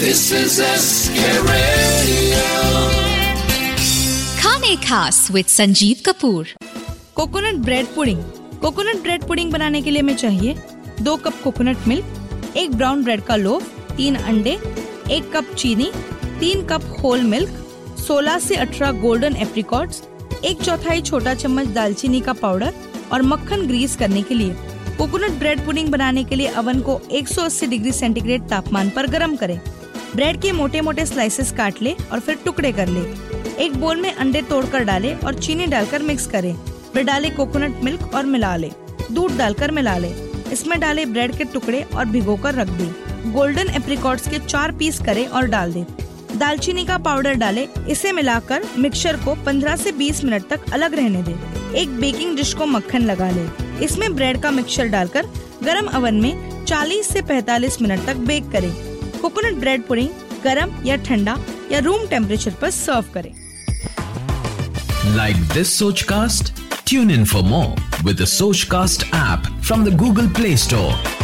This is SK Radio. खाने खास with Sanjeev Kapoor. Coconut bread pudding coconut bread pudding बनाने के लिए हमें चाहिए दो कप कोकोनट मिल्क एक ब्राउन ब्रेड का लोफ तीन अंडे एक कप चीनी तीन कप होल मिल्क 16 से 18 गोल्डन एप्रिकॉट्स एक चौथाई छोटा चम्मच दालचीनी का पाउडर और मक्खन ग्रीस करने के लिए। कोकोनट ब्रेड पुडिंग बनाने के लिए अवन को 180 डिग्री सेंटीग्रेड तापमान पर गर्म करें। ब्रेड के मोटे मोटे स्लाइसेस काट ले और फिर टुकड़े कर ले। एक बोल में अंडे तोड़कर डाले और चीनी डालकर मिक्स करें। फिर डाले कोकोनट मिल्क और मिला ले। दूध डालकर मिला ले। इसमें डाले ब्रेड के टुकड़े और भिगोकर रख दें। गोल्डन एप्रिकॉट्स के चार पीस करें और डाल दें। दालचीनी का पाउडर डालें। इसे मिलाकर मिक्सचर को 15 से 20 मिनट तक अलग रहने दें। एक बेकिंग डिश को मक्खन लगा ले। इसमें ब्रेड का मिक्सचर डालकर गरम अवन में 40 से 45 मिनट तक बेक करें। कोकोनट ब्रेड पुरी गरम या ठंडा या रूम टेम्परेचर पर सर्व करें। Like this Soch cast tune in for more with Soch cast app from the Google Play Store